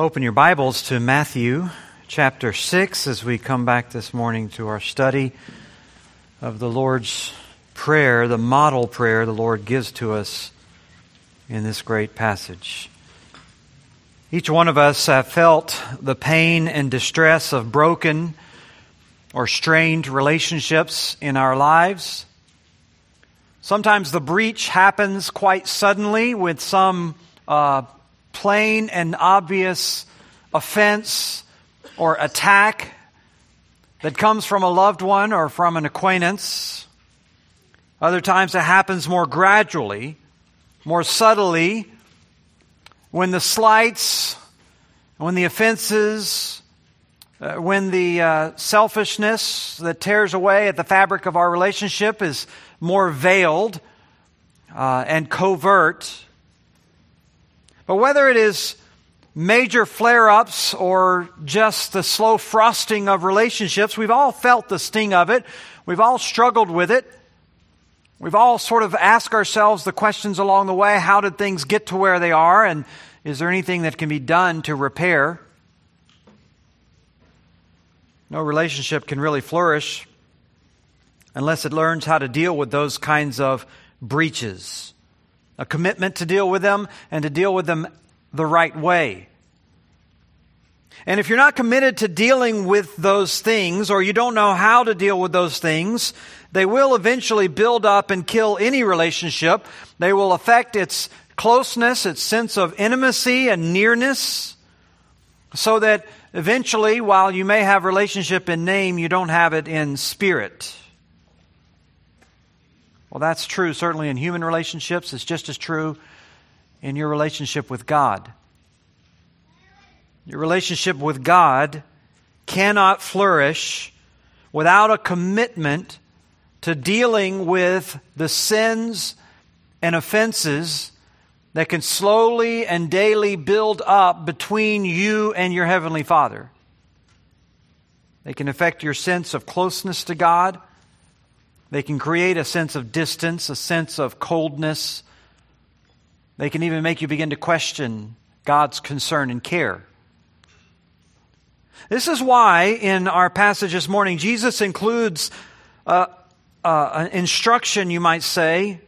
Open your Bibles to Matthew chapter 6 as we come back this morning to our study of the Lord's Prayer, the model prayer the Lord gives to us in this great passage. Each one of us have felt the pain and distress of broken or strained relationships in our lives. Sometimes the breach happens quite suddenly with some uh, plain and obvious offense or attack that comes from a loved one or from an acquaintance. Other times it happens more gradually, more subtly, when the slights, when the offenses, uh, when the uh, selfishness that tears away at the fabric of our relationship is more veiled uh, and covert but whether it is major flare ups or just the slow frosting of relationships, we've all felt the sting of it. We've all struggled with it. We've all sort of asked ourselves the questions along the way how did things get to where they are? And is there anything that can be done to repair? No relationship can really flourish unless it learns how to deal with those kinds of breaches a commitment to deal with them and to deal with them the right way. And if you're not committed to dealing with those things, or you don't know how to deal with those things, they will eventually build up and kill any relationship. They will affect its closeness, its sense of intimacy and nearness, so that eventually, while you may have relationship in name, you don't have it in spirit. Well, that's true certainly in human relationships. It's just as true in your relationship with God. Your relationship with God cannot flourish without a commitment to dealing with the sins and offenses that can slowly and daily build up between you and your Heavenly Father. They can affect your sense of closeness to God. They can create a sense of distance, a sense of coldness. They can even make you begin to question God's concern and care. This is why, in our passage this morning, Jesus includes uh, uh, an instruction, you might say,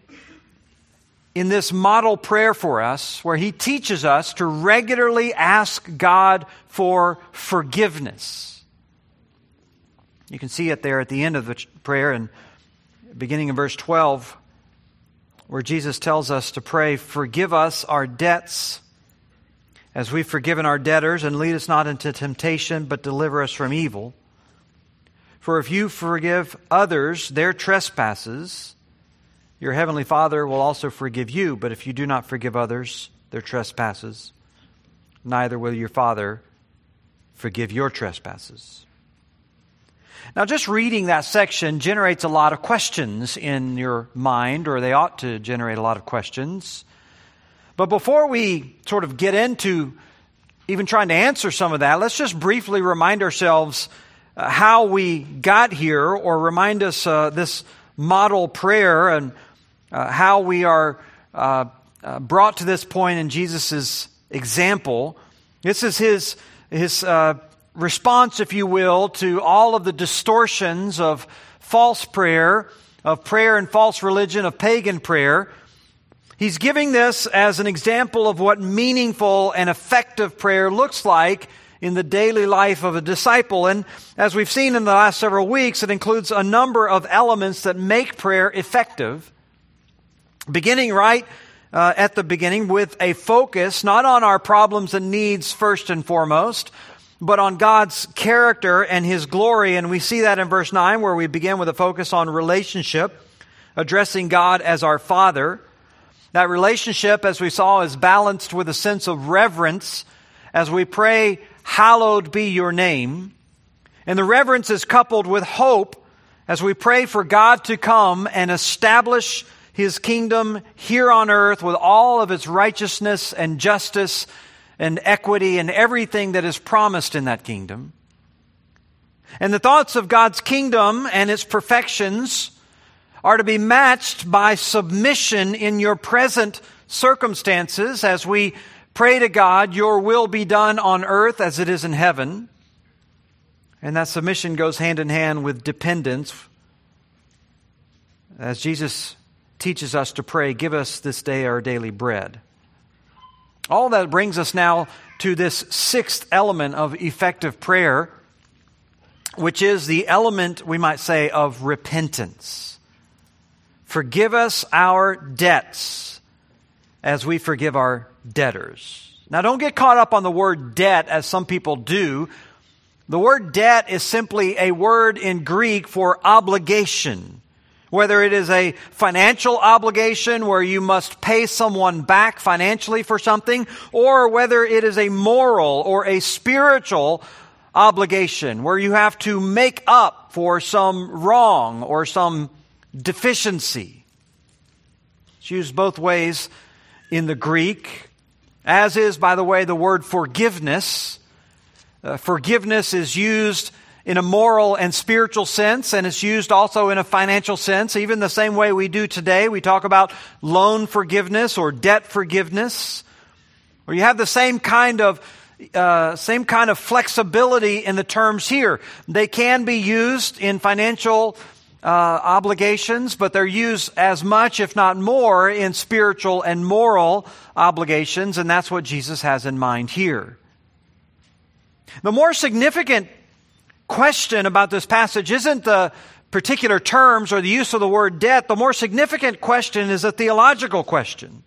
in this model prayer for us, where he teaches us to regularly ask God for forgiveness. You can see it there at the end of the prayer in beginning in verse 12, where Jesus tells us to pray, Forgive us our debts as we've forgiven our debtors, and lead us not into temptation, but deliver us from evil. For if you forgive others their trespasses, your heavenly Father will also forgive you. But if you do not forgive others their trespasses, neither will your Father forgive your trespasses. Now, just reading that section generates a lot of questions in your mind, or they ought to generate a lot of questions. But before we sort of get into even trying to answer some of that, let's just briefly remind ourselves uh, how we got here, or remind us uh, this model prayer and uh, how we are uh, uh, brought to this point in Jesus' example. This is his, his response, if you will, to all of the distortions of false prayer, of prayer and false religion, of pagan prayer. He's giving this as an example of what meaningful and effective prayer looks like in the daily life of a disciple. And as we've seen in the last several weeks, it includes a number of elements that make prayer effective. Beginning right uh, at the beginning with a focus not on our problems and needs first and foremost, but on God's character and His glory. And we see that in verse 9, where we begin with a focus on relationship, addressing God as our Father. That relationship, as we saw, is balanced with a sense of reverence as we pray, Hallowed be your name. And the reverence is coupled with hope as we pray for God to come and establish His kingdom here on earth with all of its righteousness and justice and equity and everything that is promised in that kingdom. And the thoughts of God's kingdom and its perfections are to be matched by submission in your present circumstances as we pray to God, Your will be done on earth as it is in heaven. And that submission goes hand in hand with dependence. As Jesus teaches us to pray, Give us this day our daily bread. All that brings us now to this sixth element of effective prayer, which is the element, we might say, of repentance. Forgive us our debts as we forgive our debtors. Now, don't get caught up on the word debt as some people do. The word debt is simply a word in Greek for obligation. Whether it is a financial obligation where you must pay someone back financially for something, or whether it is a moral or a spiritual obligation where you have to make up for some wrong or some deficiency. It's used both ways in the Greek, as is, by the way, the word forgiveness. Uh, forgiveness is used in a moral and spiritual sense, and it's used also in a financial sense, even the same way we do today. We talk about loan forgiveness or debt forgiveness, or you have the same kind of uh, same kind of flexibility in the terms here. They can be used in financial uh, obligations, but they're used as much, if not more, in spiritual and moral obligations, and that's what Jesus has in mind here. The more significant question about this passage isn't the particular terms or the use of the word debt. The more significant question is a theological question.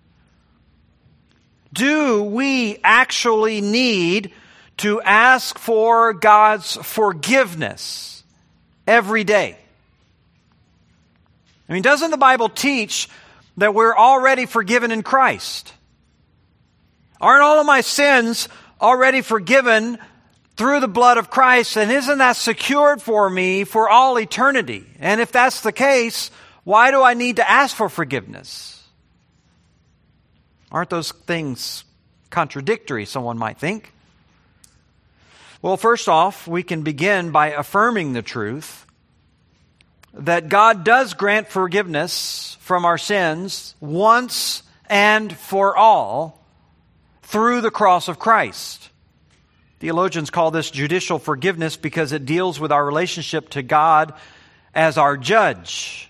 Do we actually need to ask for God's forgiveness every day? I mean, doesn't the Bible teach that we're already forgiven in Christ? Aren't all of my sins already forgiven through the blood of Christ, and isn't that secured for me for all eternity? And if that's the case, why do I need to ask for forgiveness? Aren't those things contradictory, someone might think? Well, first off, we can begin by affirming the truth that God does grant forgiveness from our sins once and for all through the cross of Christ. Theologians call this judicial forgiveness because it deals with our relationship to God as our judge.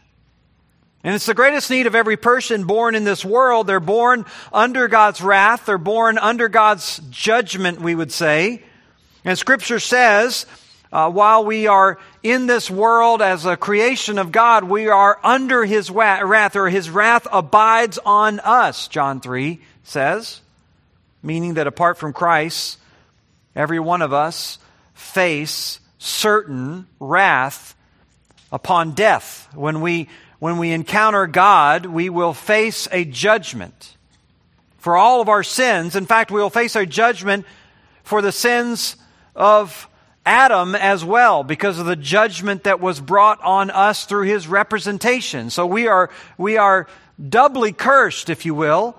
And it's the greatest need of every person born in this world. They're born under God's wrath. They're born under God's judgment, we would say. And Scripture says, uh, while we are in this world as a creation of God, we are under His wrath, or His wrath abides on us, John 3 says. Meaning that apart from Christ, Every one of us face certain wrath upon death. When we, when we encounter God, we will face a judgment for all of our sins. In fact, we will face a judgment for the sins of Adam as well because of the judgment that was brought on us through his representation. So we are, we are doubly cursed, if you will,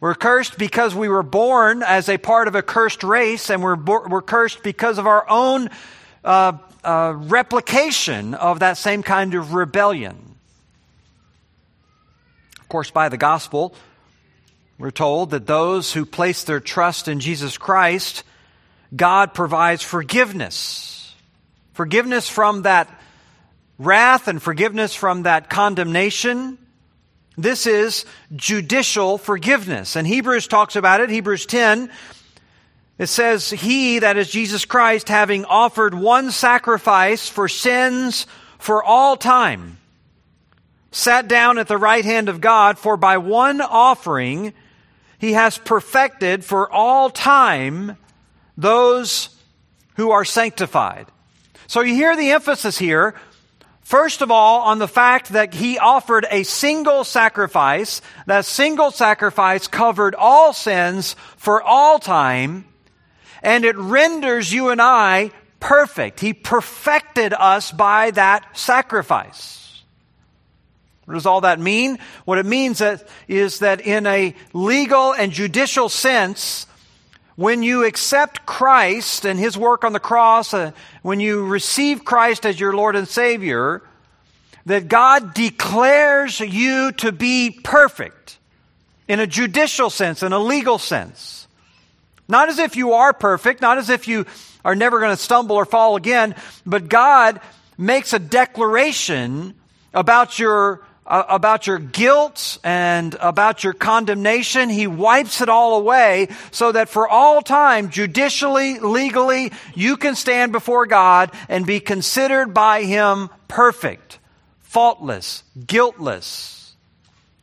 we're cursed because we were born as a part of a cursed race, and we're, we're cursed because of our own uh, uh, replication of that same kind of rebellion. Of course, by the gospel, we're told that those who place their trust in Jesus Christ, God provides forgiveness. Forgiveness from that wrath and forgiveness from that condemnation this is judicial forgiveness. And Hebrews talks about it. Hebrews 10, it says, He, that is Jesus Christ, having offered one sacrifice for sins for all time, sat down at the right hand of God, for by one offering he has perfected for all time those who are sanctified. So you hear the emphasis here First of all, on the fact that he offered a single sacrifice. That single sacrifice covered all sins for all time, and it renders you and I perfect. He perfected us by that sacrifice. What does all that mean? What it means is that in a legal and judicial sense, when you accept Christ and His work on the cross, uh, when you receive Christ as your Lord and Savior, that God declares you to be perfect in a judicial sense, in a legal sense. Not as if you are perfect, not as if you are never going to stumble or fall again, but God makes a declaration about your uh, about your guilt and about your condemnation. He wipes it all away so that for all time, judicially, legally, you can stand before God and be considered by Him perfect, faultless, guiltless,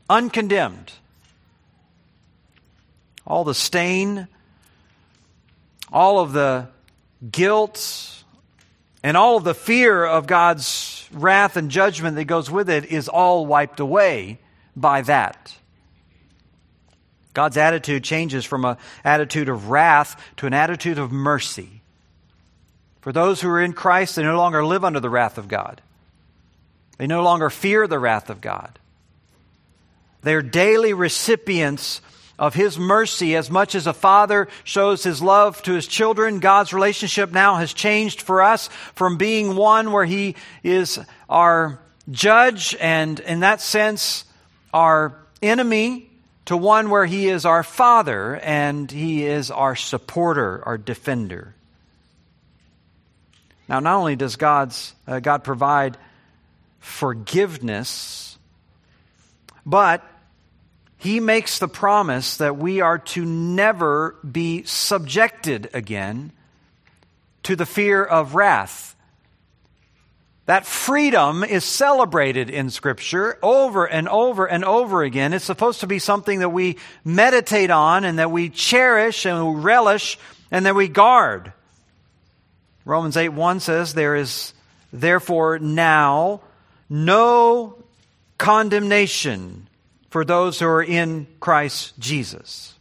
uncondemned. All the stain, all of the guilt, and all of the fear of God's wrath and judgment that goes with it is all wiped away by that. God's attitude changes from an attitude of wrath to an attitude of mercy. For those who are in Christ, they no longer live under the wrath of God. They no longer fear the wrath of God. They are daily recipients of His mercy as much as a father shows his love to his children. God's relationship now has changed for us from being one where He is our judge and, in that sense, our enemy to one where He is our father and He is our supporter, our defender. Now, not only does God's, uh, God provide forgiveness, but he makes the promise that we are to never be subjected again to the fear of wrath. That freedom is celebrated in Scripture over and over and over again. It's supposed to be something that we meditate on and that we cherish and we relish and that we guard. Romans 8 1 says, There is therefore now no condemnation for those who are in Christ Jesus.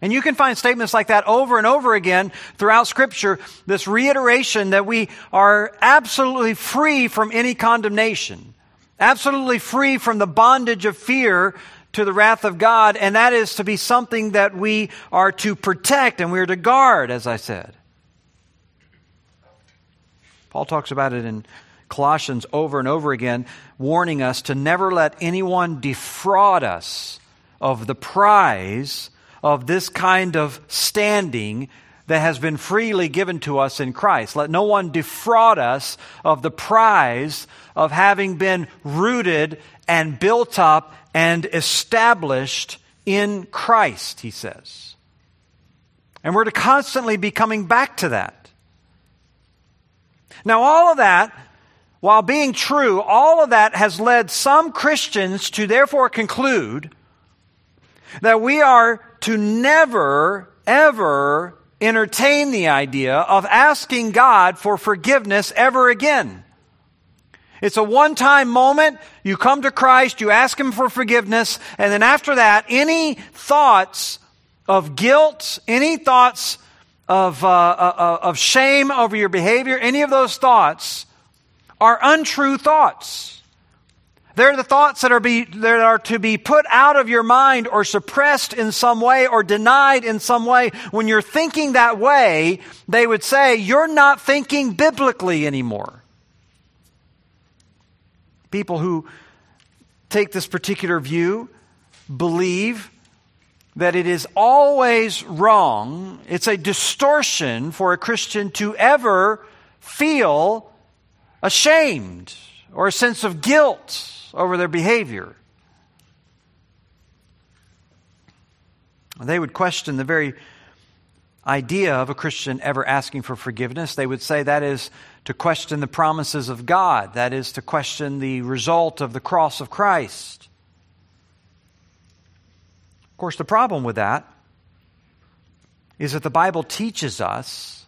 And you can find statements like that over and over again throughout Scripture, this reiteration that we are absolutely free from any condemnation, absolutely free from the bondage of fear to the wrath of God, and that is to be something that we are to protect and we are to guard, as I said. Paul talks about it in Colossians over and over again, warning us to never let anyone defraud us of the prize of this kind of standing that has been freely given to us in Christ. Let no one defraud us of the prize of having been rooted and built up and established in Christ, he says. And we're to constantly be coming back to that. Now, all of that while being true, all of that has led some Christians to therefore conclude that we are to never, ever entertain the idea of asking God for forgiveness ever again. It's a one time moment. You come to Christ, you ask Him for forgiveness, and then after that, any thoughts of guilt, any thoughts of, uh, uh, uh of shame over your behavior, any of those thoughts are untrue thoughts. They're the thoughts that are, be, that are to be put out of your mind or suppressed in some way or denied in some way. When you're thinking that way, they would say, You're not thinking biblically anymore. People who take this particular view believe that it is always wrong, it's a distortion for a Christian to ever feel ashamed or a sense of guilt over their behavior. They would question the very idea of a Christian ever asking for forgiveness. They would say that is to question the promises of God, that is to question the result of the cross of Christ. Of course, the problem with that is that the Bible teaches us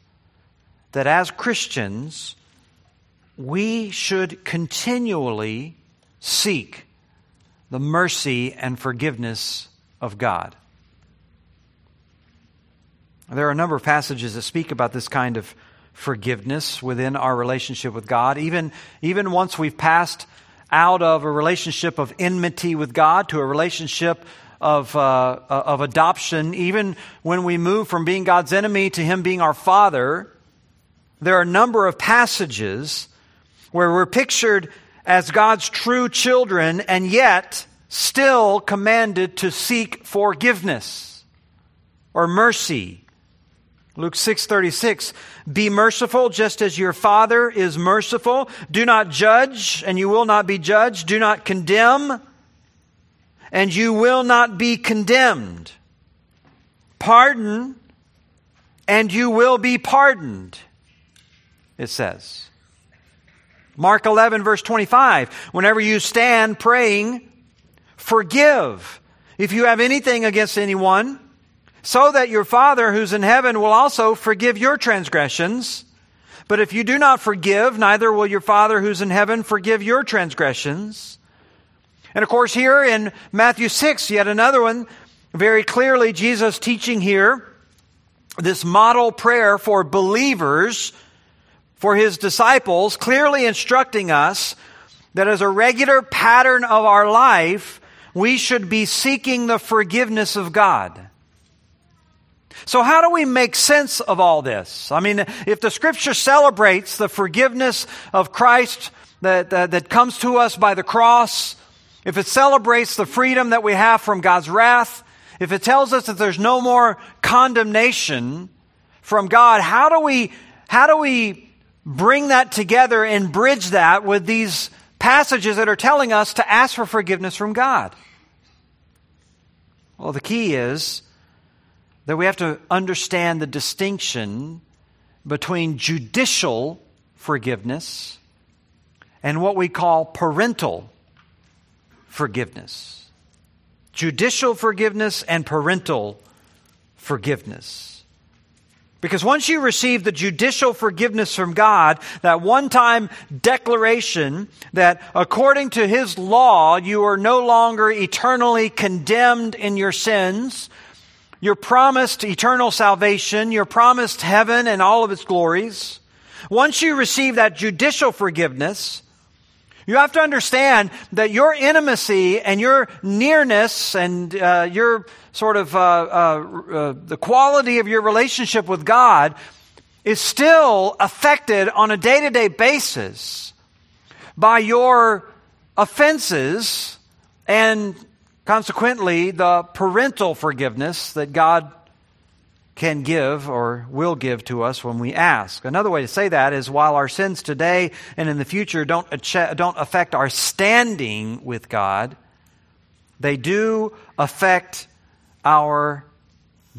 that as Christians, we should continually seek the mercy and forgiveness of God. There are a number of passages that speak about this kind of forgiveness within our relationship with God. Even, even once we've passed out of a relationship of enmity with God to a relationship of, uh, of adoption, even when we move from being God's enemy to Him being our Father, there are a number of passages where we're pictured as God's true children and yet still commanded to seek forgiveness. or mercy. Luke 6:36 Be merciful just as your father is merciful do not judge and you will not be judged do not condemn and you will not be condemned pardon and you will be pardoned it says Mark 11 verse 25 whenever you stand praying forgive if you have anything against anyone so that your Father who's in heaven will also forgive your transgressions. But if you do not forgive, neither will your Father who's in heaven forgive your transgressions. And of course, here in Matthew 6, yet another one, very clearly, Jesus teaching here this model prayer for believers, for his disciples, clearly instructing us that as a regular pattern of our life, we should be seeking the forgiveness of God. So, how do we make sense of all this? I mean, if the scripture celebrates the forgiveness of Christ that, that, that, comes to us by the cross, if it celebrates the freedom that we have from God's wrath, if it tells us that there's no more condemnation from God, how do we, how do we bring that together and bridge that with these passages that are telling us to ask for forgiveness from God? Well, the key is that we have to understand the distinction between judicial forgiveness and what we call parental forgiveness. Judicial forgiveness and parental forgiveness. Because once you receive the judicial forgiveness from God, that one time declaration that according to His law, you are no longer eternally condemned in your sins, you're promised eternal salvation. You're promised heaven and all of its glories. Once you receive that judicial forgiveness, you have to understand that your intimacy and your nearness and uh, your sort of uh, uh, uh the quality of your relationship with God is still affected on a day to day basis by your offenses and Consequently, the parental forgiveness that God can give or will give to us when we ask. Another way to say that is while our sins today and in the future don't, don't affect our standing with God, they do affect our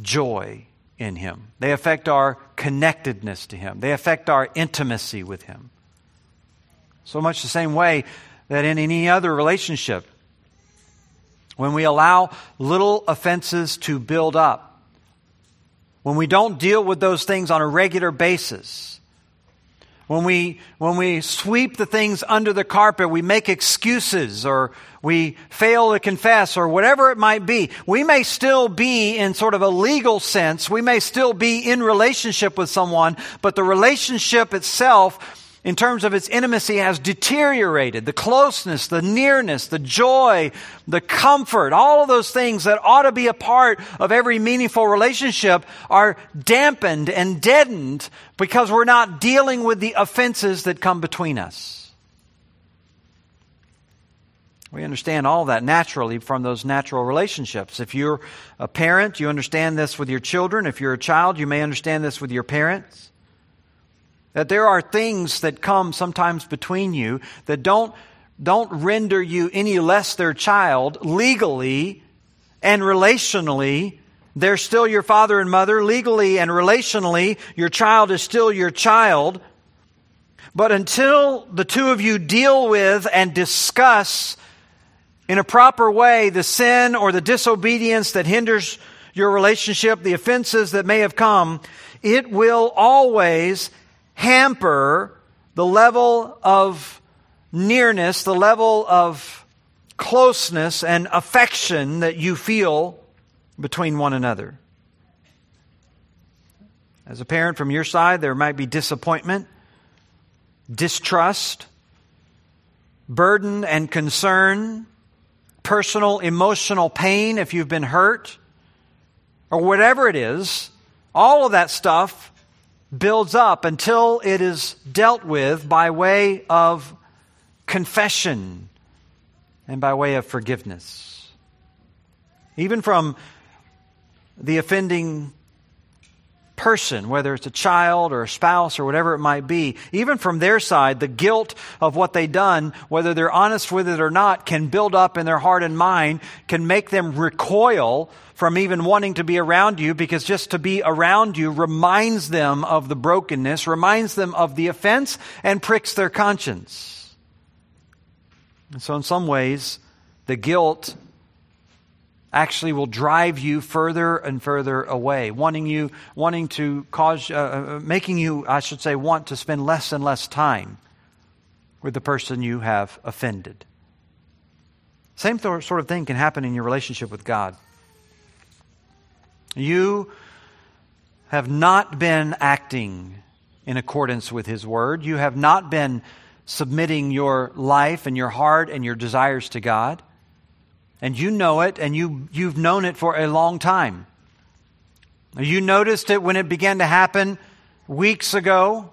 joy in Him. They affect our connectedness to Him. They affect our intimacy with Him. So much the same way that in any other relationship, when we allow little offenses to build up, when we don't deal with those things on a regular basis, when we, when we sweep the things under the carpet, we make excuses or we fail to confess or whatever it might be, we may still be in sort of a legal sense, we may still be in relationship with someone, but the relationship itself in terms of its intimacy has deteriorated. The closeness, the nearness, the joy, the comfort, all of those things that ought to be a part of every meaningful relationship are dampened and deadened because we're not dealing with the offenses that come between us. We understand all that naturally from those natural relationships. If you're a parent, you understand this with your children. If you're a child, you may understand this with your parents. That there are things that come sometimes between you that don't, don't render you any less their child legally and relationally. They're still your father and mother. Legally and relationally, your child is still your child. But until the two of you deal with and discuss in a proper way the sin or the disobedience that hinders your relationship, the offenses that may have come, it will always hamper the level of nearness, the level of closeness and affection that you feel between one another. As a parent from your side, there might be disappointment, distrust, burden and concern, personal emotional pain if you've been hurt, or whatever it is. All of that stuff builds up until it is dealt with by way of confession and by way of forgiveness. Even from the offending person, whether it's a child or a spouse or whatever it might be, even from their side, the guilt of what they've done, whether they're honest with it or not, can build up in their heart and mind, can make them recoil from even wanting to be around you because just to be around you reminds them of the brokenness, reminds them of the offense, and pricks their conscience. And so, in some ways, the guilt actually will drive you further and further away, wanting you, wanting to cause, uh, uh, making you, I should say, want to spend less and less time with the person you have offended. Same th- sort of thing can happen in your relationship with God. You have not been acting in accordance with His Word. You have not been submitting your life and your heart and your desires to God and you know it, and you, you've known it for a long time. You noticed it when it began to happen weeks ago,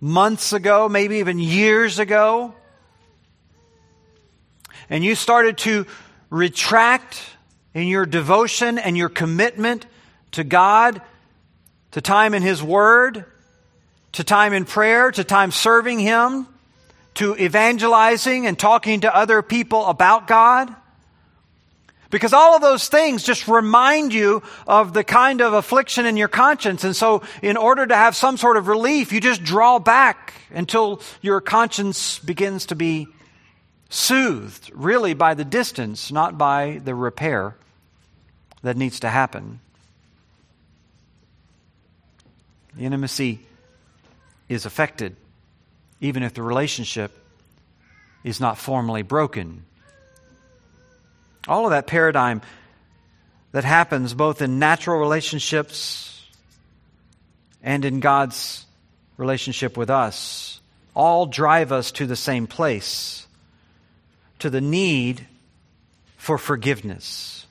months ago, maybe even years ago. And you started to retract in your devotion and your commitment to God, to time in His Word, to time in prayer, to time serving Him, to evangelizing and talking to other people about God. Because all of those things just remind you of the kind of affliction in your conscience. And so, in order to have some sort of relief, you just draw back until your conscience begins to be soothed, really by the distance, not by the repair that needs to happen. The intimacy is affected, even if the relationship is not formally broken. All of that paradigm that happens both in natural relationships and in God's relationship with us all drive us to the same place to the need for forgiveness.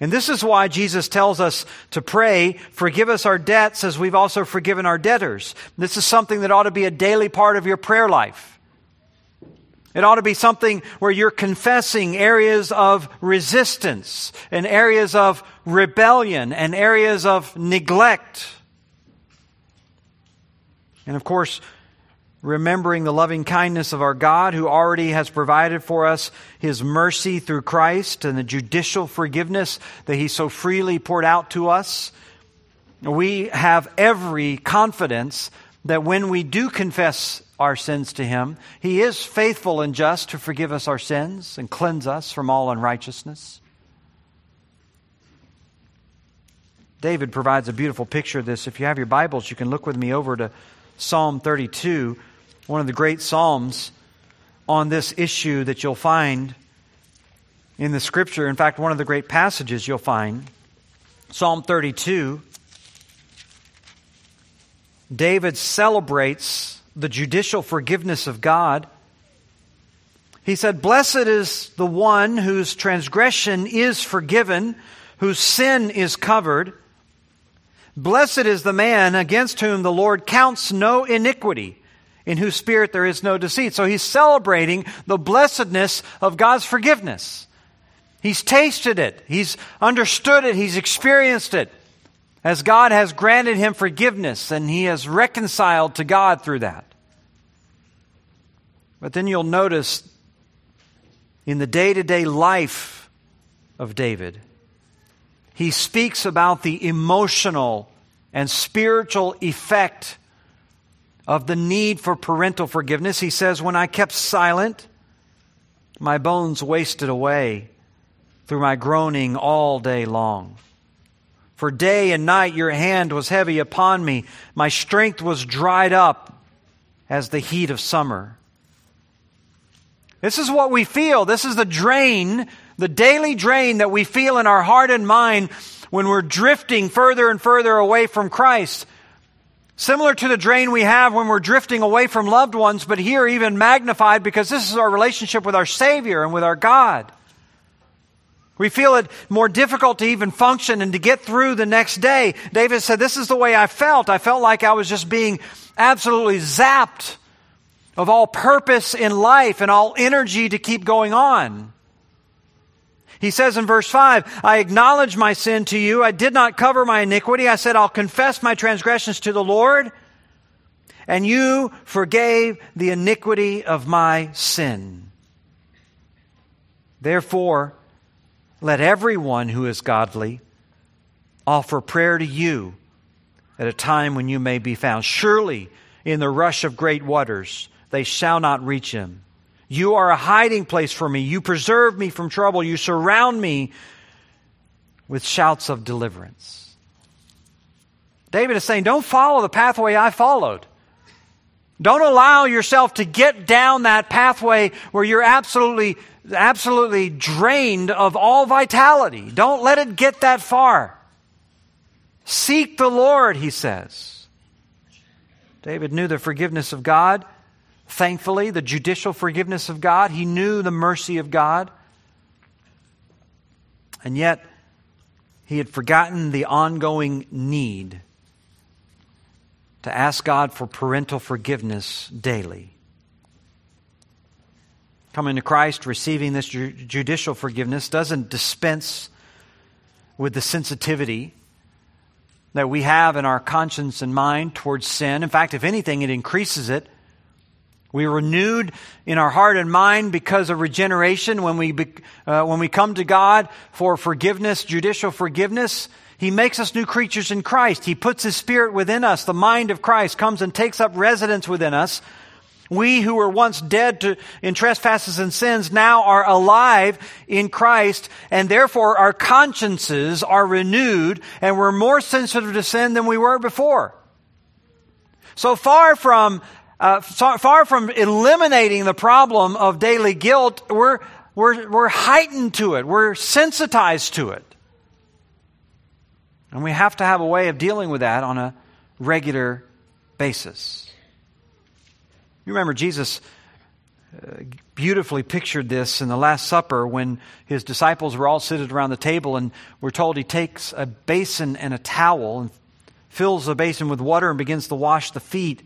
And this is why Jesus tells us to pray, forgive us our debts as we've also forgiven our debtors. This is something that ought to be a daily part of your prayer life. It ought to be something where you're confessing areas of resistance and areas of rebellion and areas of neglect. And of course, remembering the loving kindness of our God who already has provided for us his mercy through Christ and the judicial forgiveness that he so freely poured out to us. We have every confidence that when we do confess our sins to him. He is faithful and just to forgive us our sins and cleanse us from all unrighteousness. David provides a beautiful picture of this. If you have your Bibles, you can look with me over to Psalm 32, one of the great Psalms on this issue that you'll find in the Scripture. In fact, one of the great passages you'll find. Psalm 32. David celebrates the judicial forgiveness of God. He said, Blessed is the one whose transgression is forgiven, whose sin is covered. Blessed is the man against whom the Lord counts no iniquity, in whose spirit there is no deceit. So he's celebrating the blessedness of God's forgiveness. He's tasted it, he's understood it, he's experienced it as God has granted him forgiveness and he has reconciled to God through that. But then you'll notice in the day to day life of David, he speaks about the emotional and spiritual effect of the need for parental forgiveness. He says, When I kept silent, my bones wasted away through my groaning all day long. For day and night your hand was heavy upon me. My strength was dried up as the heat of summer. This is what we feel. This is the drain, the daily drain that we feel in our heart and mind when we're drifting further and further away from Christ. Similar to the drain we have when we're drifting away from loved ones, but here even magnified because this is our relationship with our Savior and with our God. We feel it more difficult to even function and to get through the next day. David said, This is the way I felt. I felt like I was just being absolutely zapped of all purpose in life and all energy to keep going on. He says in verse 5, I acknowledge my sin to you. I did not cover my iniquity. I said, I'll confess my transgressions to the Lord. And you forgave the iniquity of my sin. Therefore, let everyone who is godly offer prayer to you at a time when you may be found. Surely, in the rush of great waters, they shall not reach him. You are a hiding place for me. You preserve me from trouble. You surround me with shouts of deliverance. David is saying, don't follow the pathway I followed. Don't allow yourself to get down that pathway where you're absolutely, absolutely drained of all vitality. Don't let it get that far. Seek the Lord, he says. David knew the forgiveness of God thankfully, the judicial forgiveness of God. He knew the mercy of God. And yet, he had forgotten the ongoing need to ask God for parental forgiveness daily. Coming to Christ, receiving this judicial forgiveness, doesn't dispense with the sensitivity that we have in our conscience and mind towards sin. In fact, if anything, it increases it. We are renewed in our heart and mind because of regeneration when we, uh, when we come to God for forgiveness, judicial forgiveness. He makes us new creatures in Christ. He puts His Spirit within us. The mind of Christ comes and takes up residence within us. We who were once dead to, in trespasses and sins now are alive in Christ, and therefore our consciences are renewed, and we're more sensitive to sin than we were before. So far from uh, far from eliminating the problem of daily guilt, we're, we're, we're heightened to it. We're sensitized to it. And we have to have a way of dealing with that on a regular basis. You remember Jesus uh, beautifully pictured this in the Last Supper when his disciples were all seated around the table, and we're told he takes a basin and a towel and fills the basin with water and begins to wash the feet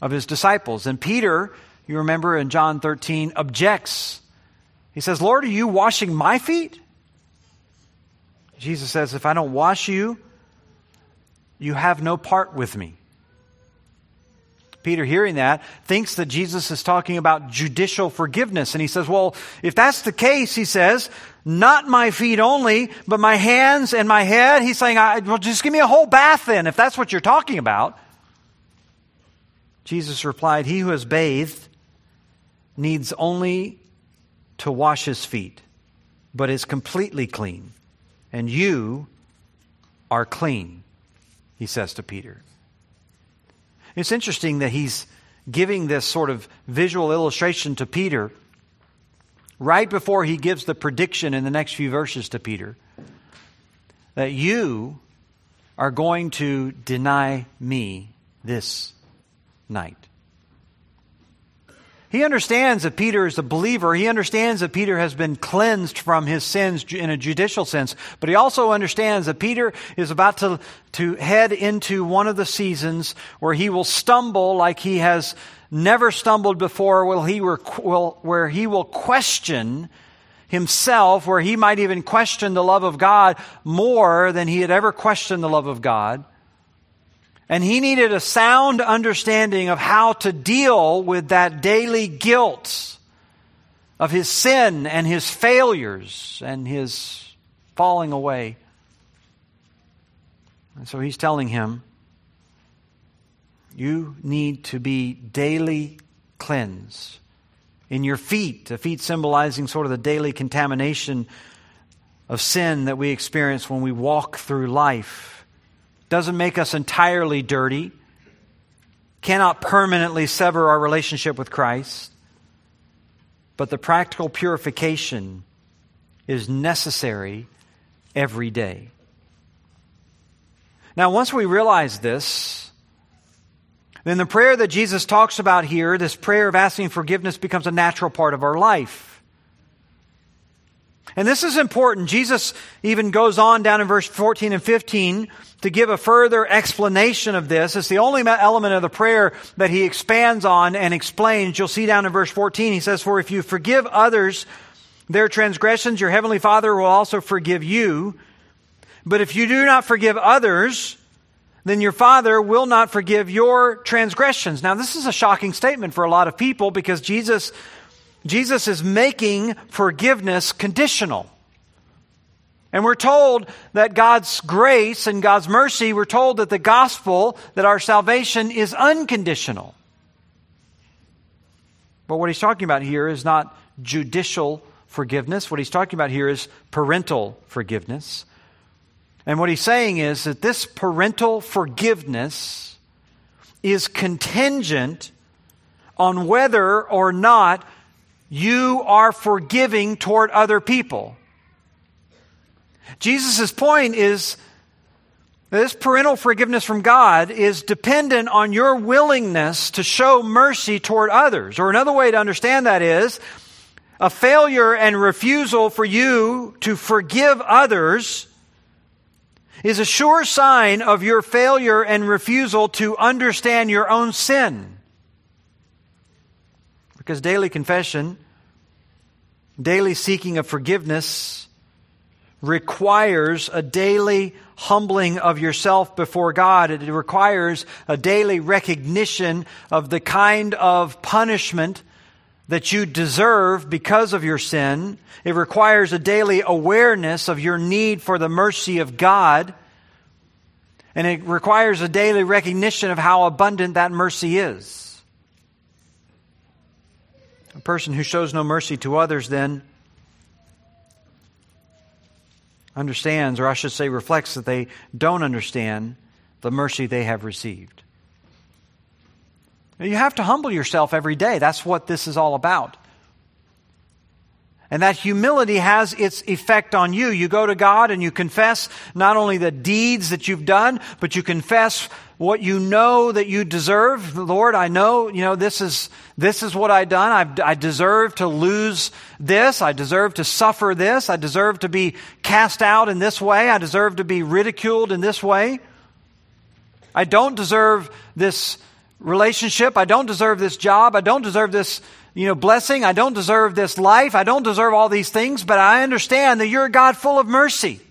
of his disciples. And Peter, you remember in John 13, objects. He says, Lord, are you washing my feet? Jesus says, If I don't wash you, you have no part with me. Peter, hearing that, thinks that Jesus is talking about judicial forgiveness. And he says, Well, if that's the case, he says, not my feet only, but my hands and my head. He's saying, Well, just give me a whole bath then, if that's what you're talking about. Jesus replied, He who has bathed needs only to wash his feet, but is completely clean. And you are clean, he says to Peter. It's interesting that he's giving this sort of visual illustration to Peter right before he gives the prediction in the next few verses to Peter that you are going to deny me this night. He understands that Peter is a believer. He understands that Peter has been cleansed from his sins in a judicial sense. But he also understands that Peter is about to, to head into one of the seasons where he will stumble like he has never stumbled before, will he will, where he will question himself, where he might even question the love of God more than he had ever questioned the love of God. And he needed a sound understanding of how to deal with that daily guilt of his sin and his failures and his falling away. And so he's telling him, you need to be daily cleansed. In your feet, the feet symbolizing sort of the daily contamination of sin that we experience when we walk through life doesn't make us entirely dirty, cannot permanently sever our relationship with Christ, but the practical purification is necessary every day. Now, once we realize this, then the prayer that Jesus talks about here, this prayer of asking forgiveness, becomes a natural part of our life. And this is important. Jesus even goes on down in verse 14 and 15 to give a further explanation of this. It's the only element of the prayer that he expands on and explains. You'll see down in verse 14, he says, For if you forgive others their transgressions, your heavenly Father will also forgive you. But if you do not forgive others, then your Father will not forgive your transgressions. Now, this is a shocking statement for a lot of people because Jesus, Jesus is making forgiveness conditional. And we're told that God's grace and God's mercy, we're told that the gospel, that our salvation is unconditional. But what he's talking about here is not judicial forgiveness. What he's talking about here is parental forgiveness. And what he's saying is that this parental forgiveness is contingent on whether or not you are forgiving toward other people. Jesus' point is this parental forgiveness from God is dependent on your willingness to show mercy toward others. Or another way to understand that is a failure and refusal for you to forgive others is a sure sign of your failure and refusal to understand your own sin. Because daily confession, daily seeking of forgiveness, requires a daily humbling of yourself before God. It requires a daily recognition of the kind of punishment that you deserve because of your sin. It requires a daily awareness of your need for the mercy of God. And it requires a daily recognition of how abundant that mercy is. A person who shows no mercy to others then understands, or I should say, reflects that they don't understand the mercy they have received. You have to humble yourself every day. That's what this is all about. And that humility has its effect on you. You go to God and you confess not only the deeds that you've done, but you confess what you know that you deserve. Lord, I know, you know, this is, this is what I've done. I've, I deserve to lose this. I deserve to suffer this. I deserve to be cast out in this way. I deserve to be ridiculed in this way. I don't deserve this relationship. I don't deserve this job. I don't deserve this, you know, blessing. I don't deserve this life. I don't deserve all these things, but I understand that you're a God full of mercy.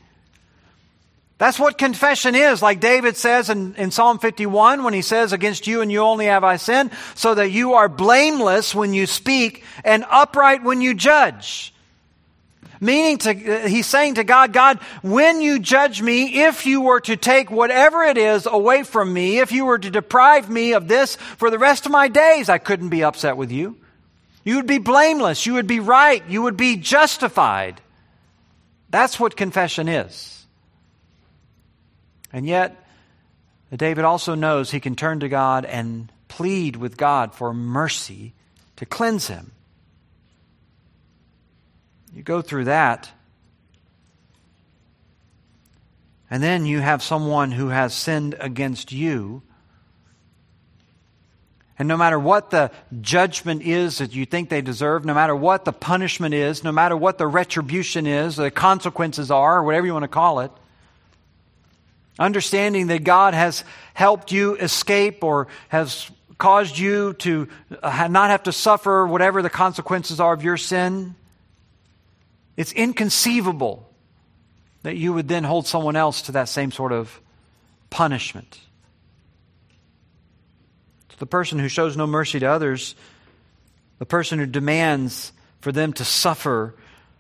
That's what confession is, like David says in, in Psalm 51 when he says, Against you and you only have I sinned, so that you are blameless when you speak and upright when you judge. Meaning, to, uh, he's saying to God, God, when you judge me, if you were to take whatever it is away from me, if you were to deprive me of this for the rest of my days, I couldn't be upset with you. You would be blameless. You would be right. You would be justified. That's what confession is. And yet, David also knows he can turn to God and plead with God for mercy to cleanse him. You go through that. And then you have someone who has sinned against you. And no matter what the judgment is that you think they deserve, no matter what the punishment is, no matter what the retribution is, the consequences are, whatever you want to call it, understanding that God has helped you escape or has caused you to uh, not have to suffer whatever the consequences are of your sin, it's inconceivable that you would then hold someone else to that same sort of punishment. To the person who shows no mercy to others, the person who demands for them to suffer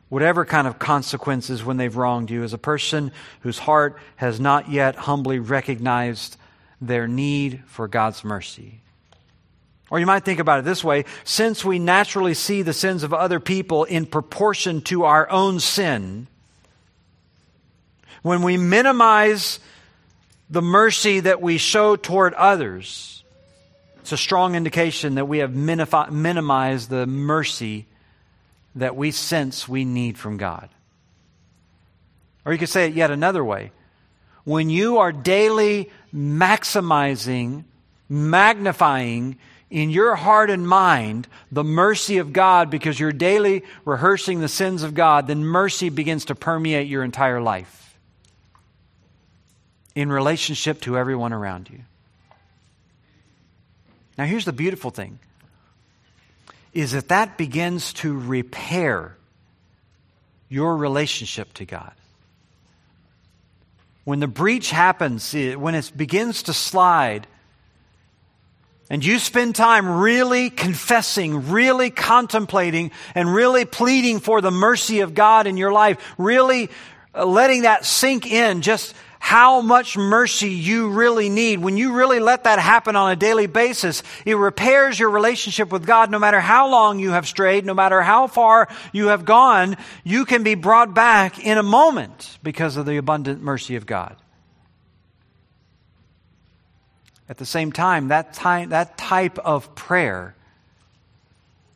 whatever kind of consequences when they've wronged you, as a person whose heart has not yet humbly recognized their need for God's mercy. Or you might think about it this way since we naturally see the sins of other people in proportion to our own sin, when we minimize the mercy that we show toward others, it's a strong indication that we have minimized the mercy that we sense we need from God. Or you could say it yet another way. When you are daily maximizing, magnifying, in your heart and mind the mercy of God because you're daily rehearsing the sins of God, then mercy begins to permeate your entire life in relationship to everyone around you. Now, here's the beautiful thing is that that begins to repair your relationship to God. When the breach happens, when it begins to slide, and you spend time really confessing, really contemplating, and really pleading for the mercy of God in your life, really Uh, letting that sink in just how much mercy you really need. When you really let that happen on a daily basis, it repairs your relationship with God no matter how long you have strayed, no matter how far you have gone, you can be brought back in a moment because of the abundant mercy of God. At the same time, that, time, that type of prayer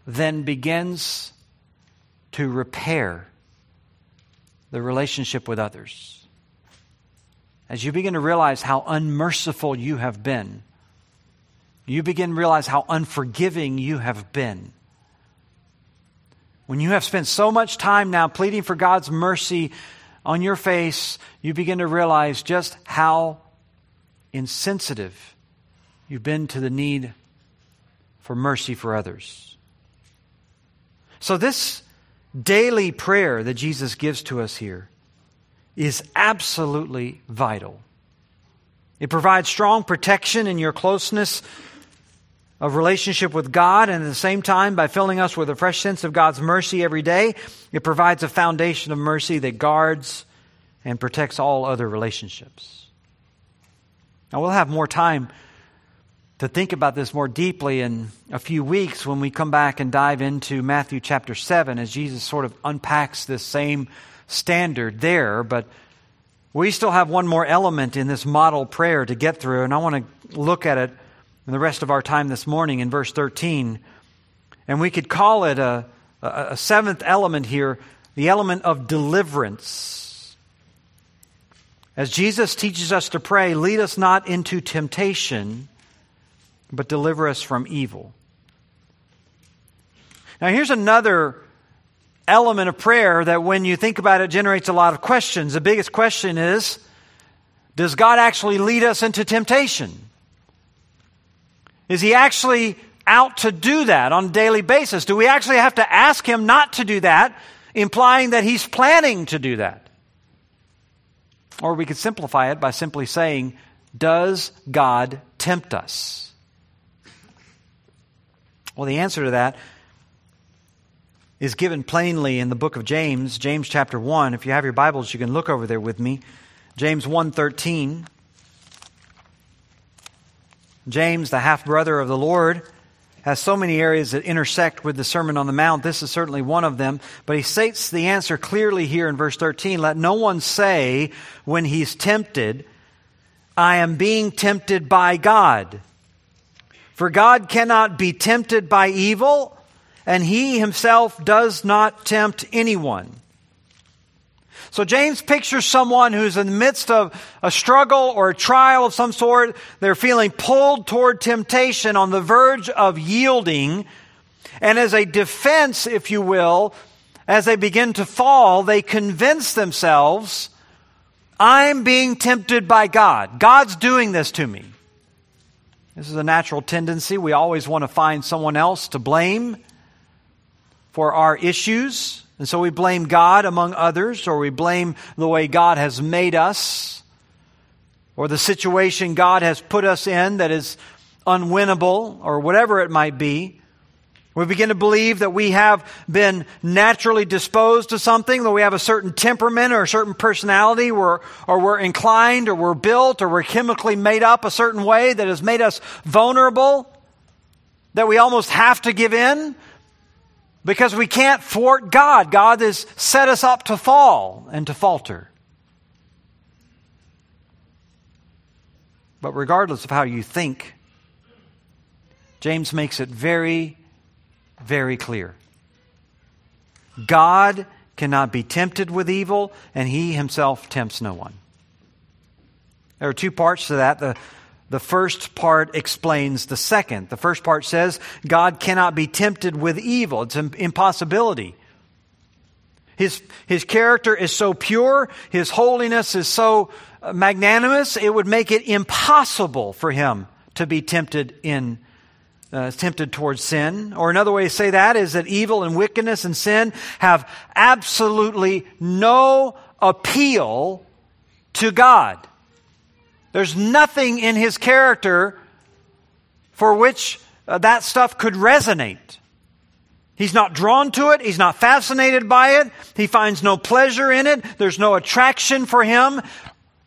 then begins to repair the relationship with others. As you begin to realize how unmerciful you have been, you begin to realize how unforgiving you have been. When you have spent so much time now pleading for God's mercy on your face, you begin to realize just how insensitive You've been to the need for mercy for others. So, this daily prayer that Jesus gives to us here is absolutely vital. It provides strong protection in your closeness of relationship with God, and at the same time, by filling us with a fresh sense of God's mercy every day, it provides a foundation of mercy that guards and protects all other relationships. Now, we'll have more time to think about this more deeply in a few weeks when we come back and dive into Matthew chapter 7 as Jesus sort of unpacks this same standard there. But we still have one more element in this model prayer to get through, and I want to look at it in the rest of our time this morning in verse 13. And we could call it a, a, a seventh element here the element of deliverance. As Jesus teaches us to pray, lead us not into temptation but deliver us from evil. Now, here's another element of prayer that, when you think about it, generates a lot of questions. The biggest question is Does God actually lead us into temptation? Is He actually out to do that on a daily basis? Do we actually have to ask Him not to do that, implying that He's planning to do that? Or we could simplify it by simply saying, Does God tempt us? Well, the answer to that is given plainly in the book of James, James chapter 1. If you have your Bibles, you can look over there with me. James 1:13. James, the half brother of the Lord, has so many areas that intersect with the Sermon on the Mount. This is certainly one of them. But he states the answer clearly here in verse 13. Let no one say when he's tempted, I am being tempted by God. For God cannot be tempted by evil, and he himself does not tempt anyone. So James pictures someone who's in the midst of a struggle or a trial of some sort. They're feeling pulled toward temptation on the verge of yielding. And as a defense, if you will, as they begin to fall, they convince themselves, I'm being tempted by God. God's doing this to me. This is a natural tendency. We always want to find someone else to blame for our issues. And so we blame God among others, or we blame the way God has made us, or the situation God has put us in that is unwinnable, or whatever it might be. We begin to believe that we have been naturally disposed to something, that we have a certain temperament or a certain personality, or, or we're inclined, or we're built, or we're chemically made up a certain way that has made us vulnerable, that we almost have to give in because we can't thwart God. God has set us up to fall and to falter. But regardless of how you think, James makes it very very clear. God cannot be tempted with evil, and he himself tempts no one. There are two parts to that. The, the first part explains the second. The first part says God cannot be tempted with evil, it's an impossibility. His, his character is so pure, his holiness is so magnanimous, it would make it impossible for him to be tempted in uh, tempted towards sin. Or another way to say that is that evil and wickedness and sin have absolutely no appeal to God. There's nothing in his character for which uh, that stuff could resonate. He's not drawn to it. He's not fascinated by it. He finds no pleasure in it. There's no attraction for him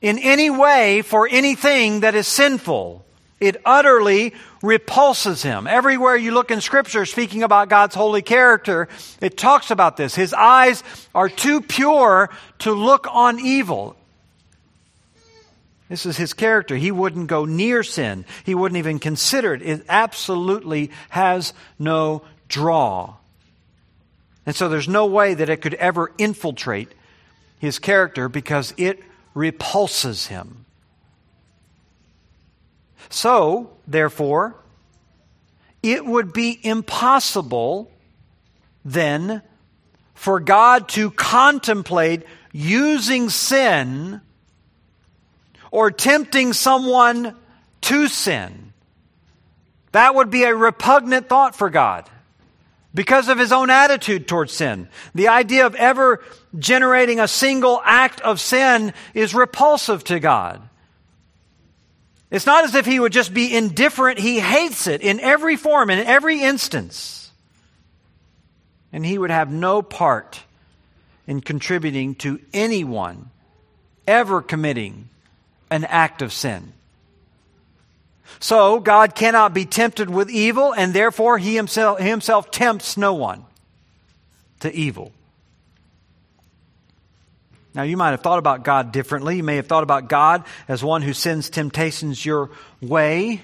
in any way for anything that is sinful. It utterly repulses him. Everywhere you look in Scripture speaking about God's holy character, it talks about this. His eyes are too pure to look on evil. This is his character. He wouldn't go near sin. He wouldn't even consider it. It absolutely has no draw. And so there's no way that it could ever infiltrate his character because it repulses him. So, therefore, it would be impossible then for God to contemplate using sin or tempting someone to sin. That would be a repugnant thought for God because of his own attitude towards sin. The idea of ever generating a single act of sin is repulsive to God. It's not as if he would just be indifferent. He hates it in every form, in every instance. And he would have no part in contributing to anyone ever committing an act of sin. So, God cannot be tempted with evil, and therefore he himself, himself tempts no one to evil. Now, you might have thought about God differently. You may have thought about God as one who sends temptations your way,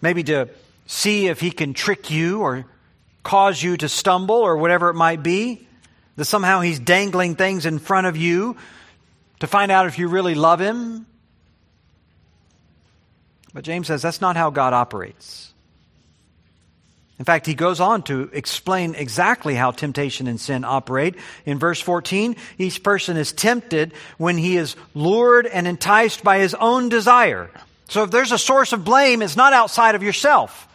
maybe to see if he can trick you or cause you to stumble or whatever it might be. That somehow he's dangling things in front of you to find out if you really love him. But James says that's not how God operates. In fact, he goes on to explain exactly how temptation and sin operate. In verse 14, each person is tempted when he is lured and enticed by his own desire. So if there's a source of blame, it's not outside of yourself.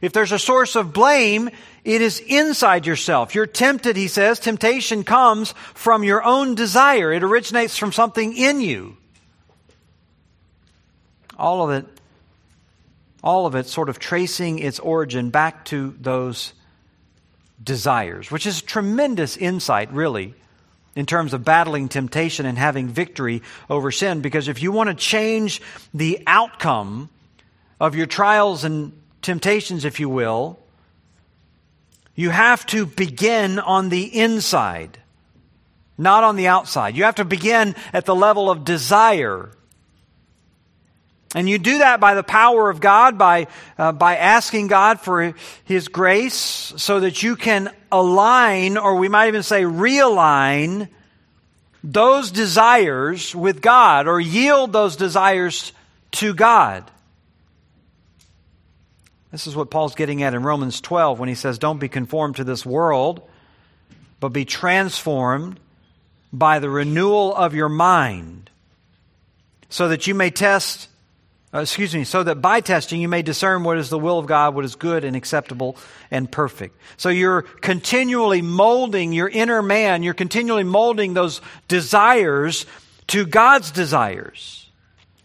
If there's a source of blame, it is inside yourself. You're tempted, he says. Temptation comes from your own desire. It originates from something in you. All of it all of it sort of tracing its origin back to those desires, which is tremendous insight, really, in terms of battling temptation and having victory over sin. Because if you want to change the outcome of your trials and temptations, if you will, you have to begin on the inside, not on the outside. You have to begin at the level of desire and you do that by the power of God, by, uh, by asking God for His grace so that you can align, or we might even say realign, those desires with God, or yield those desires to God. This is what Paul's getting at in Romans 12 when he says, Don't be conformed to this world, but be transformed by the renewal of your mind, so that you may test uh, excuse me, so that by testing you may discern what is the will of God, what is good and acceptable and perfect. So you're continually molding your inner man, you're continually molding those desires to God's desires.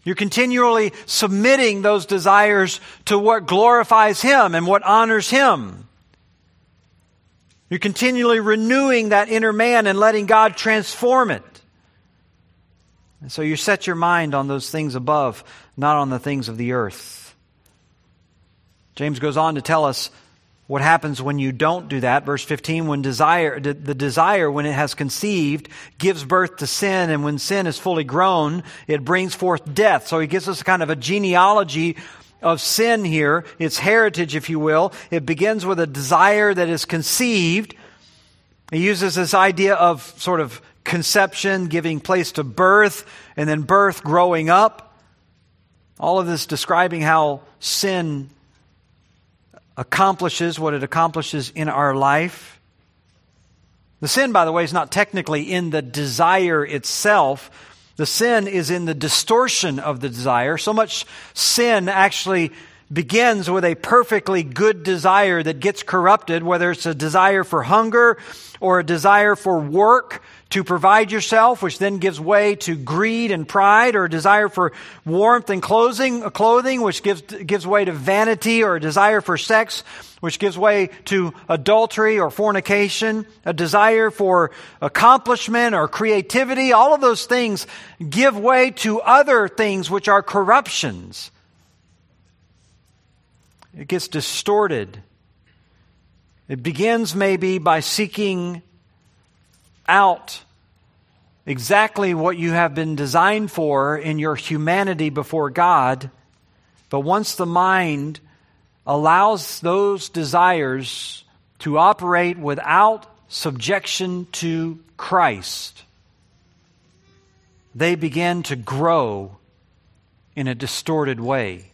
You're continually submitting those desires to what glorifies Him and what honors Him. You're continually renewing that inner man and letting God transform it. And so you set your mind on those things above, not on the things of the earth. James goes on to tell us what happens when you don't do that. Verse 15, when desire, the desire, when it has conceived, gives birth to sin, and when sin is fully grown, it brings forth death. So he gives us kind of a genealogy of sin here, its heritage, if you will. It begins with a desire that is conceived. He uses this idea of sort of conception, giving place to birth, and then birth growing up. All of this describing how sin accomplishes what it accomplishes in our life. The sin, by the way, is not technically in the desire itself. The sin is in the distortion of the desire. So much sin actually begins with a perfectly good desire that gets corrupted, whether it's a desire for hunger or a desire for work to provide yourself, which then gives way to greed and pride, or a desire for warmth and clothing, clothing, which gives, gives way to vanity, or a desire for sex, which gives way to adultery or fornication, a desire for accomplishment or creativity. All of those things give way to other things which are corruptions. It gets distorted. It begins maybe by seeking out exactly what you have been designed for in your humanity before God. But once the mind allows those desires to operate without subjection to Christ, they begin to grow in a distorted way.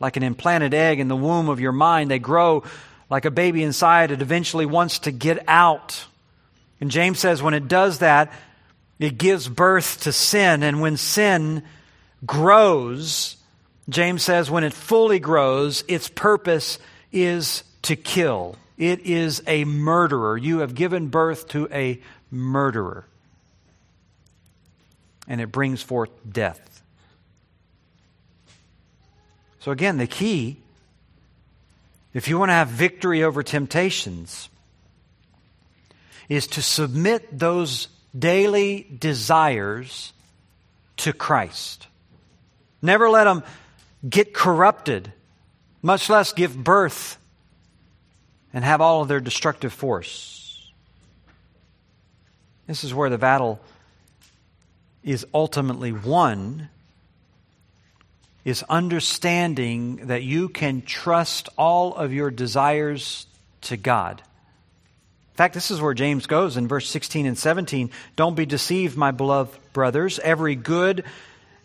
Like an implanted egg in the womb of your mind, they grow like a baby inside. It eventually wants to get out. And James says when it does that, it gives birth to sin. And when sin grows, James says when it fully grows, its purpose is to kill. It is a murderer. You have given birth to a murderer. And it brings forth death. So, again, the key, if you want to have victory over temptations, is to submit those daily desires to Christ. Never let them get corrupted, much less give birth and have all of their destructive force. This is where the battle is ultimately won is understanding that you can trust all of your desires to God. In fact, this is where James goes in verse 16 and 17. Don't be deceived, my beloved brothers. Every good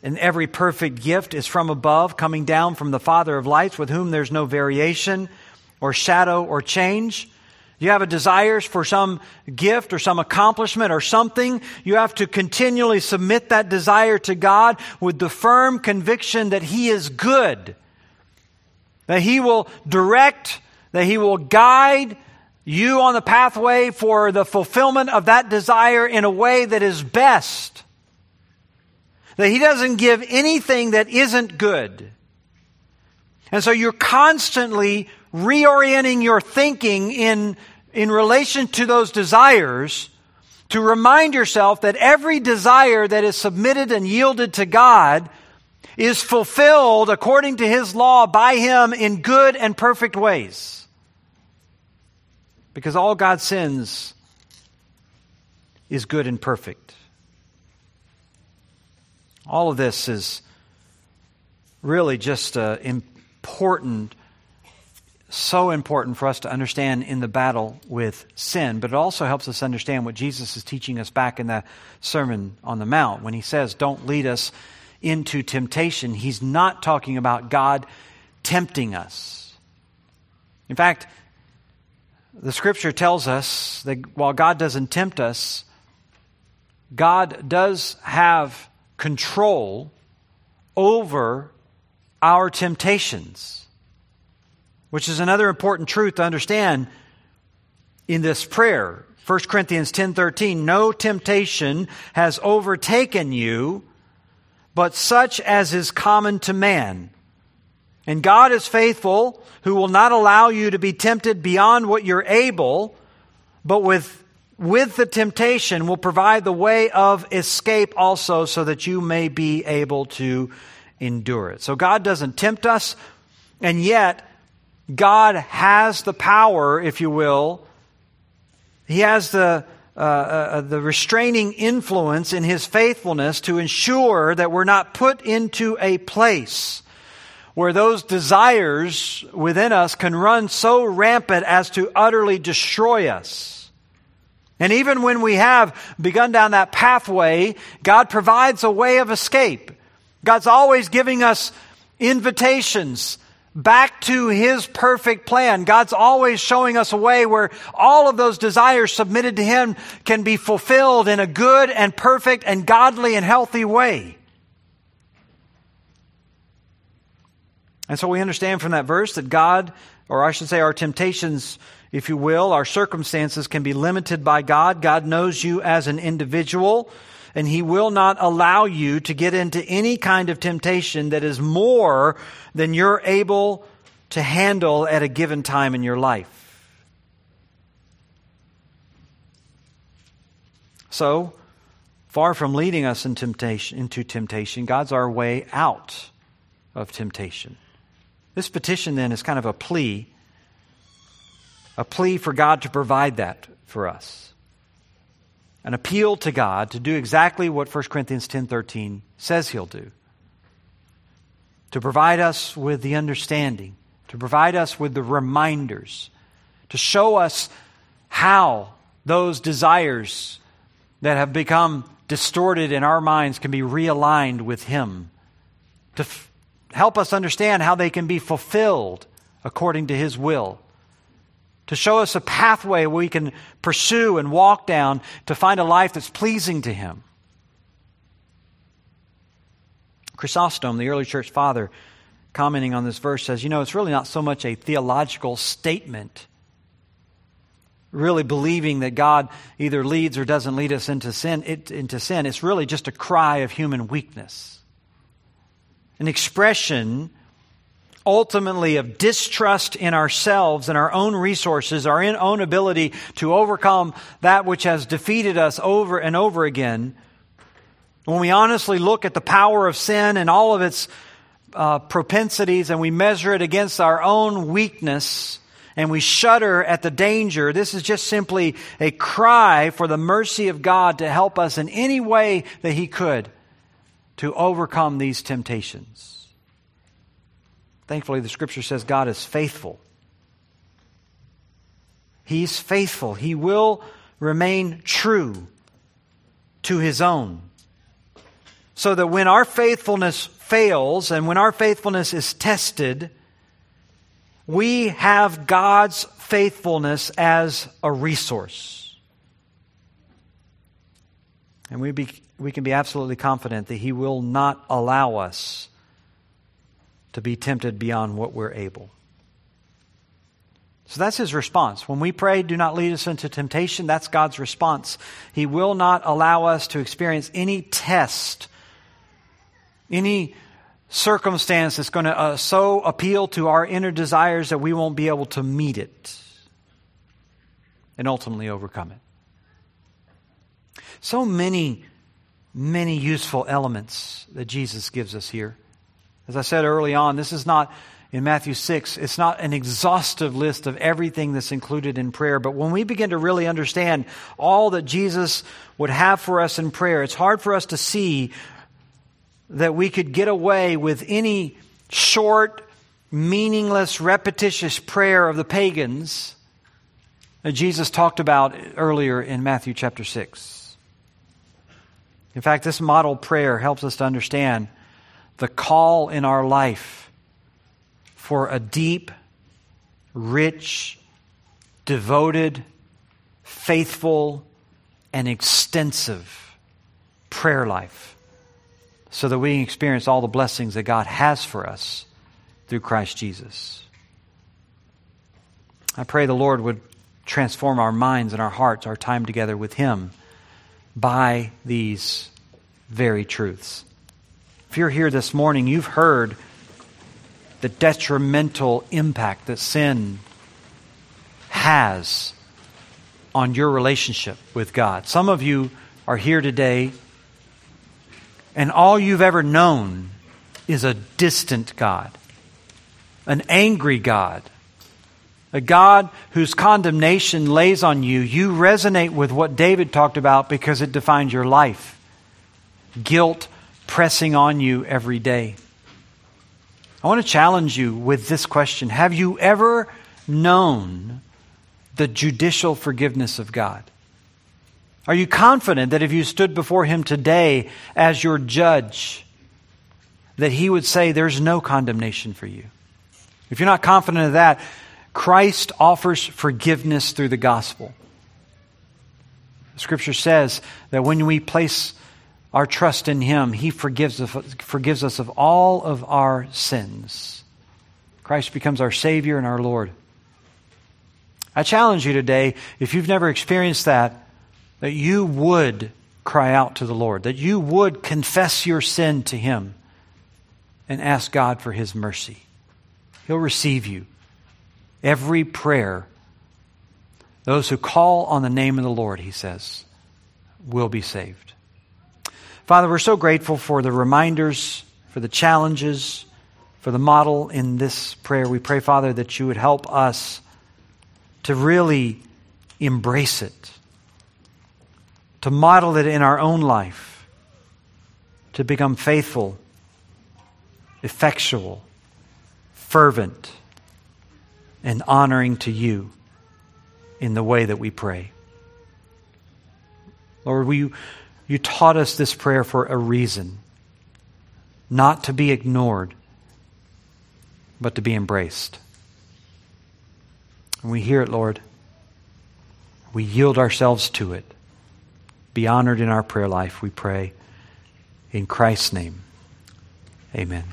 and every perfect gift is from above, coming down from the Father of lights, with whom there's no variation or shadow or change. You have a desire for some gift or some accomplishment or something. You have to continually submit that desire to God with the firm conviction that He is good, that He will direct, that He will guide, you on the pathway for the fulfillment of that desire in a way that is best. That He doesn't give anything that isn't good. And so you're constantly reorienting your thinking in, in relation to those desires to remind yourself that every desire that is submitted and yielded to God is fulfilled according to His law by Him in good and perfect ways. Because all God sends is good and perfect. All of this is really just uh, important, so important for us to understand in the battle with sin. But it also helps us understand what Jesus is teaching us back in the Sermon on the Mount. When he says, Don't lead us into temptation, he's not talking about God tempting us. In fact, the scripture tells us that while God doesn't tempt us, God does have control over our temptations, which is another important truth to understand in this prayer. 1 Corinthians 10:13 No temptation has overtaken you but such as is common to man. And God is faithful, who will not allow you to be tempted beyond what you're able, but with, with the temptation will provide the way of escape also so that you may be able to endure it. So God doesn't tempt us, and yet God has the power, if you will, He has the uh, uh, the restraining influence in his faithfulness to ensure that we're not put into a place where those desires within us can run so rampant as to utterly destroy us. And even when we have begun down that pathway, God provides a way of escape. God's always giving us invitations back to His perfect plan. God's always showing us a way where all of those desires submitted to Him can be fulfilled in a good and perfect and godly and healthy way. And so we understand from that verse that God, or I should say our temptations, if you will, our circumstances can be limited by God. God knows you as an individual, and He will not allow you to get into any kind of temptation that is more than you're able to handle at a given time in your life. So, far from leading us in temptation, into temptation, God's our way out of temptation. This petition then is kind of a plea, a plea for God to provide that for us. An appeal to God to do exactly what 1 Corinthians 10:13 says he'll do. To provide us with the understanding, to provide us with the reminders, to show us how those desires that have become distorted in our minds can be realigned with Him, to help us understand how they can be fulfilled according to His will, to show us a pathway we can pursue and walk down to find a life that's pleasing to Him. Chrysostom, the early church father, commenting on this verse, says, You know, it's really not so much a theological statement really believing that God either leads or doesn't lead us into sin, it, into sin. It's really just a cry of human weakness. An expression ultimately of distrust in ourselves and our own resources, our own ability to overcome that which has defeated us over and over again. When we honestly look at the power of sin and all of its uh, propensities and we measure it against our own weakness, and we shudder at the danger. This is just simply a cry for the mercy of God to help us in any way that He could to overcome these temptations. Thankfully, the scripture says God is faithful. He's faithful. He will remain true to His own. So that when our faithfulness fails and when our faithfulness is tested, we have God's faithfulness as a resource. And we, be, we can be absolutely confident that He will not allow us to be tempted beyond what we're able. So that's His response. When we pray, do not lead us into temptation, that's God's response. He will not allow us to experience any test, any circumstance that's going to uh, so appeal to our inner desires that we won't be able to meet it and ultimately overcome it. So many, many useful elements that Jesus gives us here. As I said early on, this is not in Matthew 6, it's not an exhaustive list of everything that's included in prayer, but when we begin to really understand all that Jesus would have for us in prayer, it's hard for us to see that we could get away with any short, meaningless, repetitious prayer of the pagans that Jesus talked about earlier in Matthew chapter 6. In fact, this model prayer helps us to understand the call in our life for a deep, rich, devoted, faithful, and extensive prayer life so that we can experience all the blessings that God has for us through Christ Jesus. I pray the Lord would transform our minds and our hearts, our time together with Him, by these very truths. If you're here this morning, you've heard the detrimental impact that sin has on your relationship with God. Some of you are here today and all you've ever known is a distant God, an angry God, a God whose condemnation lays on you, you resonate with what David talked about because it defines your life. Guilt pressing on you every day. I want to challenge you with this question Have you ever known the judicial forgiveness of God? Are you confident that if you stood before Him today as your judge, that He would say, There's no condemnation for you? If you're not confident of that, Christ offers forgiveness through the gospel. Scripture says that when we place our trust in Him, He forgives us, forgives us of all of our sins. Christ becomes our Savior and our Lord. I challenge you today, if you've never experienced that, that you would cry out to the Lord, that you would confess your sin to Him and ask God for His mercy. He'll receive you. Every prayer, those who call on the name of the Lord, He says, will be saved. Father, we're so grateful for the reminders, for the challenges, for the model in this prayer. We pray, Father, that you would help us to really embrace it, to model it in our own life, to become faithful, effectual, fervent, and honoring to you in the way that we pray. Lord, we, you taught us this prayer for a reason, not to be ignored, but to be embraced. And we hear it, Lord. We yield ourselves to it. Be honored in our prayer life, we pray. In Christ's name, amen.